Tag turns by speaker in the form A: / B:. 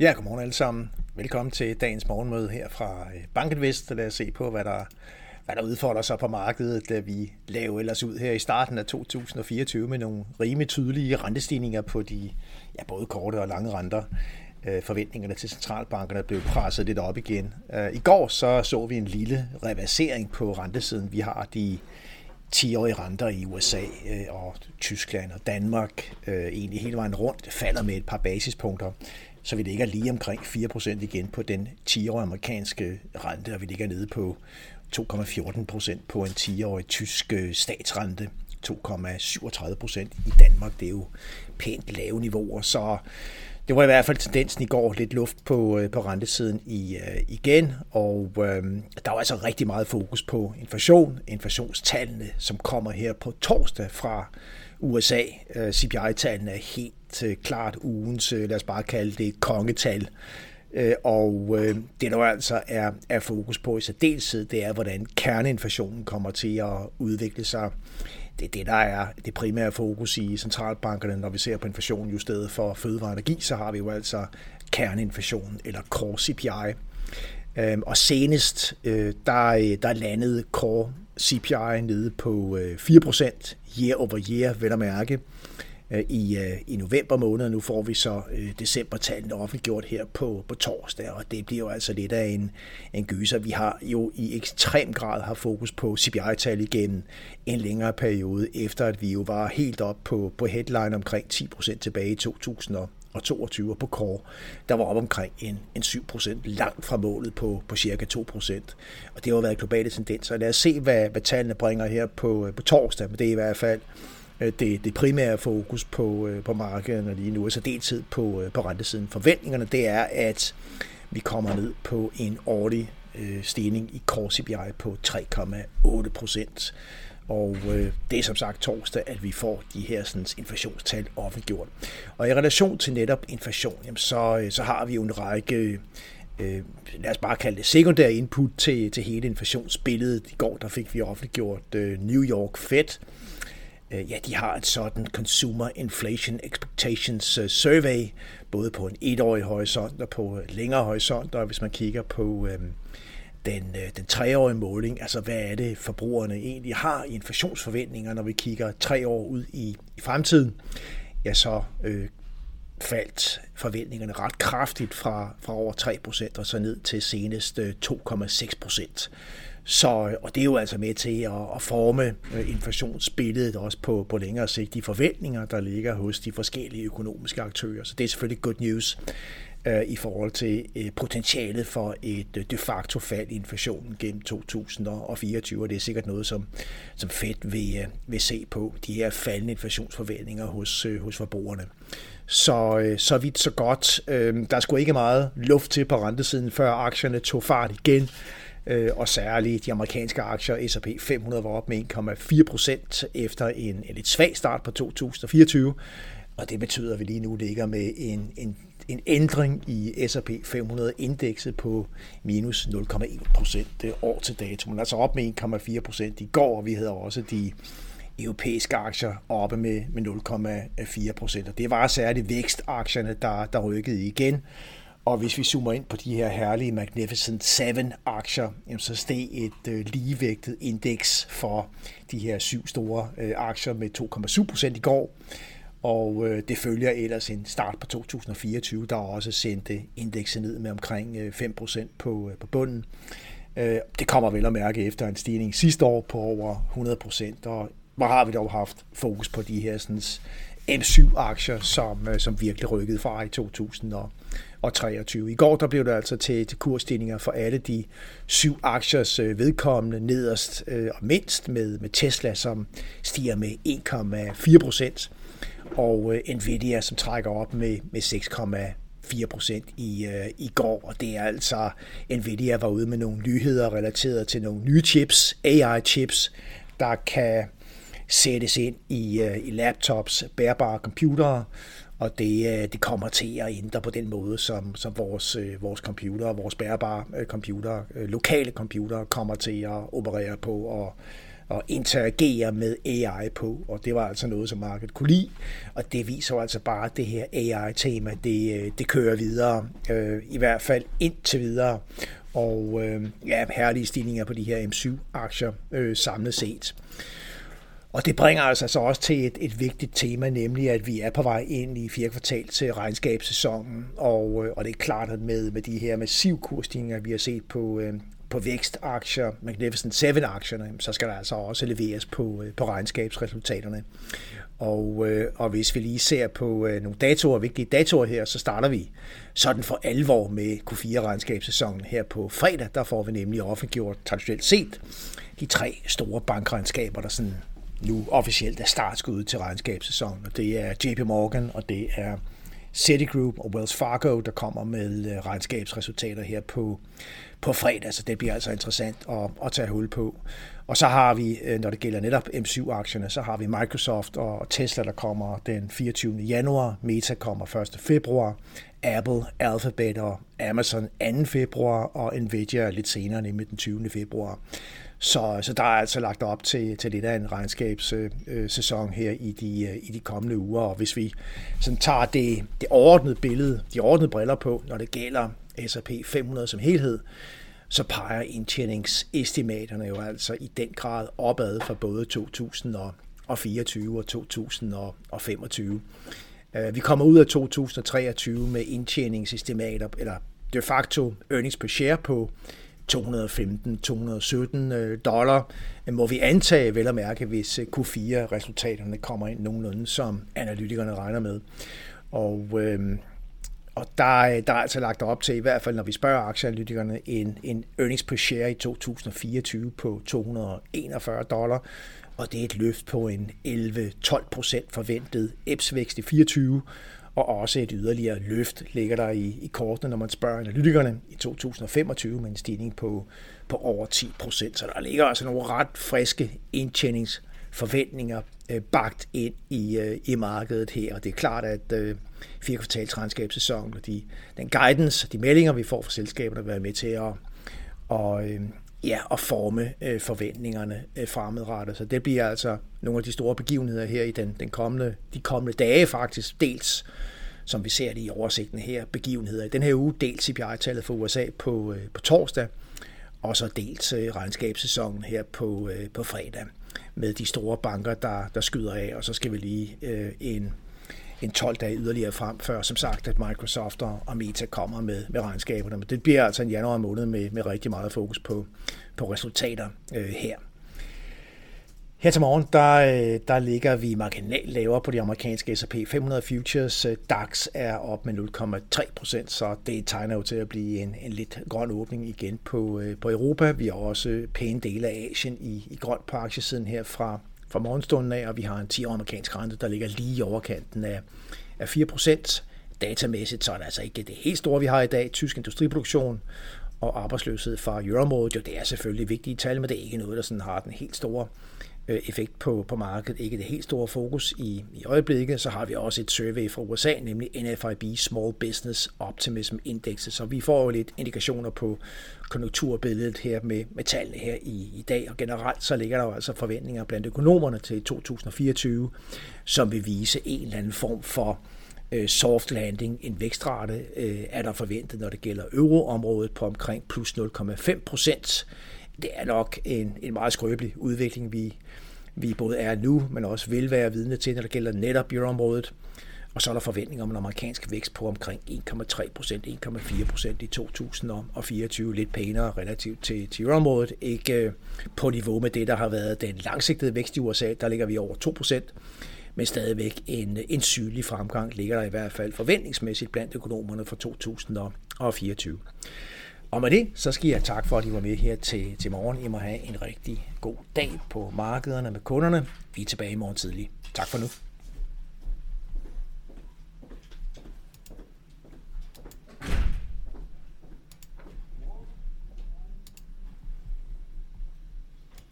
A: Ja, godmorgen alle sammen. Velkommen til dagens morgenmøde her fra øh, Bankinvest. Lad os se på, hvad der, hvad der udfordrer sig på markedet, da vi laver ellers ud her i starten af 2024 med nogle rimelig tydelige rentestigninger på de ja, både korte og lange renter. Øh, forventningerne til centralbankerne blev presset lidt op igen. Øh, I går så så vi en lille reversering på rentesiden. Vi har de 10-årige renter i USA og Tyskland og Danmark egentlig hele vejen rundt falder med et par basispunkter så vi ligger lige omkring 4% igen på den 10-årige amerikanske rente, og vi ligger nede på 2,14% på en 10-årig tysk øh, statsrente. 2,37% i Danmark. Det er jo pænt lave niveauer, så det var i hvert fald tendensen i går, lidt luft på, øh, på rentesiden i, uh, igen, og øh, der var altså rigtig meget fokus på inflation, inflationstallene, som kommer her på torsdag fra USA. Øh, CPI-tallene er helt øh, klart ugens, øh, lad os bare kalde det, kongetal. Og det, der altså er, er fokus på i særdeleshed, det er, hvordan kerneinflationen kommer til at udvikle sig. Det er det, der er det primære fokus i centralbankerne, når vi ser på inflationen justeret for fødevare og energi, så har vi jo altså kerneinflationen, eller core CPI. Øhm, og senest, der, der landede core CPI nede på øh, 4% year over year, vel at mærke. Øh, I, øh, i november måned. Nu får vi så decembertallene offentliggjort her på, på torsdag, og det bliver jo altså lidt af en, en gyser. Vi har jo i ekstrem grad har fokus på CPI-tal igen en længere periode, efter at vi jo var helt op på, på headline omkring 10% tilbage i 2000 og 22 på core, der var op omkring en, en 7% langt fra målet på, på cirka 2%. Og det har jo været globale tendenser. Lad os se, hvad, hvad tallene bringer her på, øh, på torsdag, men det er i hvert fald øh, det, det primære fokus på, øh, på markederne lige nu, altså deltid på, på rentesiden. Forventningerne det er, at vi kommer ned på en årlig øh, stigning i core CPI på 3,8 procent. Og øh, det er som sagt torsdag, at vi får de her sådan, inflationstal offentliggjort. Og i relation til netop inflation, jamen, så, øh, så har vi jo en række øh, øh, lad os bare kalde det sekundære input til, til hele inflationsbilledet. I går der fik vi offentliggjort øh, New York Fed, Øh, ja, de har et sådan Consumer Inflation Expectations øh, Survey, både på en etårig horisont og på længere horisont, og hvis man kigger på Øh, den, øh, den treårige måling, altså hvad er det forbrugerne egentlig har i inflationsforventninger, når vi kigger tre år ud i, i fremtiden, ja, så øh, faldt forventningerne ret kraftigt fra, fra over 3% og så ned til senest øh, 2,6%. Så, øh, og det er jo altså med til at, at forme inflationsbilledet også på, på længere sigt, de forventninger, der ligger hos de forskellige økonomiske aktører. Så det er selvfølgelig good news øh, i forhold til øh, potentialet for et øh, de facto fald i inflationen gennem 2024, og det er sikkert noget, som, som Fed vil, øh, vil se på, de her faldende inflationsforventninger hos, øh, hos forbrugerne. Så, så vidt så godt. Der skulle ikke meget luft til på rentesiden, før aktierne tog fart igen og særligt de amerikanske aktier, S&P 500 var op med 1,4 procent efter en, en lidt svag start på 2024, og det betyder, at vi lige nu ligger med en, en, en ændring i S&P 500-indekset på minus 0,1 procent øh, år til dato. Men altså op med 1,4 procent i går, og vi havde også de europæiske aktier oppe med, med 0,4 procent. Og det var særligt vækstaktierne, der, der rykkede igen. Og hvis vi zoomer ind på de her herlige Magnificent 7-aktier, så steg et øh, ligevægtet indeks for de her syv store øh, aktier med 2,7 procent i går. Og øh, det følger ellers en start på 2024, der også sendte indekset ned med omkring øh, 5% på, øh, på bunden. Øh, det kommer vel at mærke efter en stigning sidste år på over 100%, og hvor har vi dog haft fokus på de her sådan, M7-aktier, som, øh, som virkelig rykkede fra i 2023. I går der blev det altså til, til kursstigninger for alle de syv aktiers øh, vedkommende nederst øh, og mindst med, med Tesla, som stiger med 1,4 procent, og øh, Nvidia, som trækker op med, med 6,4 procent i, øh, i går, og det er altså, Nvidia var ude med nogle nyheder relateret til nogle nye chips, AI-chips, der kan sættes ind i, øh, i laptops, bærbare computere, og det, øh, det kommer til at ændre på den måde, som, som vores, øh, vores computer, vores bærbare uh, computer, lokale computer kommer til at operere på, og at interagere med AI på, og det var altså noget, som markedet kunne lide, og det viser jo altså bare, at det her AI-tema, det, øh, det kører videre, øh, i hvert fald indtil videre, og øh, ja, herlige stigninger på de her M7-aktier øh, samlet set. Og det bringer altså så også til et, et vigtigt tema, nemlig at vi er på vej ind i fjerde kvartal til regnskabssæsonen, og, øh, og det er klart, at med, med de her massive kursstigninger, vi har set på, øh, på vækstaktier, Magnificent Seven-aktierne, så skal der altså også leveres på, øh, på regnskabsresultaterne. Og, øh, og hvis vi lige ser på øh, nogle datoer, vigtige datoer her, så starter vi sådan for alvor med Q4-regnskabssæsonen her på fredag. Der får vi nemlig offentliggjort traditionelt set de tre store bankregnskaber, der sådan nu officielt er startskud til regnskabssæsonen. Og det er JP Morgan, og det er Citigroup og Wells Fargo, der kommer med øh, regnskabsresultater her på, på fredag, så det bliver altså interessant at, at tage hul på. Og så har vi, øh, når det gælder netop M7-aktierne, så har vi Microsoft og Tesla, der kommer den 24. januar, Meta kommer 1. februar, Apple, Alphabet og Amazon 2. februar, og Nvidia lidt senere, nemlig den 20. februar. Så, så der er altså lagt op til, til lidt af en regnskabssæson her i de, øh, i de kommende uger. Og hvis vi sådan tager det, det overordnede billede, de overordnede briller på, når det gælder S&P 500 som helhed, så peger indtjeningsestimaterne jo altså i den grad opad for både 2024 og 2025. Øh, vi kommer ud af 2023 med indtjeningsestimater, eller de facto earnings per share på 215-217 øh, dollar, øh, må vi antage vel at mærke, hvis øh, Q4-resultaterne kommer ind nogenlunde, som analytikerne regner med. Og, øh, og der, øh, der er altså lagt op til, i hvert fald når vi spørger aktieanalytikerne, en, en earnings per share i 2024 på 241 dollar, og det er et løft på en 11-12 procent forventet EPS-vækst i 24, og også et yderligere løft ligger der i, i kortene, når man spørger analytikerne i 2025 med en stigning på, på over 10 procent. Så der ligger altså nogle ret friske indtjeningsforventninger øh, bagt ind i, øh, i markedet her, og det er klart, at øh, fire kvartalsregnskabssæsonen og de, den guidance, de meldinger, vi får fra selskaberne, vil være med til at, og, øh, ja, at forme øh, forventningerne øh, fremadrettet. Så det bliver altså nogle af de store begivenheder her i den, den kommende, de kommende dage faktisk. Dels, som vi ser det i oversigten her, begivenheder i den her uge. Dels CPI-tallet for USA på, øh, på torsdag, og så dels øh, regnskabssæsonen her på, øh, på fredag med de store banker, der, der skyder af, og så skal vi lige øh, en en 12 dage yderligere frem, før som sagt, at Microsoft og Meta kommer med, med regnskaberne. Men det bliver altså en januar måned med, med rigtig meget fokus på, på resultater øh, her. Her til morgen, der, øh, der ligger vi marginalt lavere på de amerikanske S&P 500 futures. Øh, DAX er op med 0,3 procent, så det tegner jo til at blive en, en lidt grøn åbning igen på, øh, på Europa. Vi har også pæne dele af Asien i, i grøn på aktiesiden her fra, fra morgenstunden af, og vi har en 10 amerikansk rente, der ligger lige i overkanten af, af 4 procent. Datamæssigt så er det altså ikke det helt store, vi har i dag. Tysk industriproduktion og arbejdsløshed fra euroområdet, jo det er selvfølgelig vigtige tal, men det er ikke noget, der sådan har den helt store Øh, effekt på, på markedet, ikke det helt store fokus i, i øjeblikket, så har vi også et survey fra USA, nemlig NFIB Small Business Optimism Index, så vi får jo lidt indikationer på konjunkturbilledet her med, med tallene her i, i dag, og generelt så ligger der jo altså forventninger blandt økonomerne til 2024, som vil vise en eller anden form for øh, soft landing, en vækstrate, øh, er der forventet, når det gælder euroområdet på omkring plus 0,5 procent. Det er nok en, en meget skrøbelig udvikling, vi, vi både er nu, men også vil være vidne til, når det gælder netop euroområdet. Og så er der forventninger om en amerikansk vækst på omkring 1,3 procent, 1,4 procent i 2024. Lidt pænere relativt til, til euroområdet. Ikke øh, på niveau med det, der har været den langsigtede vækst i USA. Der ligger vi over 2 procent men stadigvæk en, en sygelig fremgang ligger der i hvert fald forventningsmæssigt blandt økonomerne for 2024. Og med det, så skal jeg tak for, at I var med her til, til morgen. I må have en rigtig god dag på markederne med kunderne. Vi er tilbage i morgen tidlig. Tak for nu.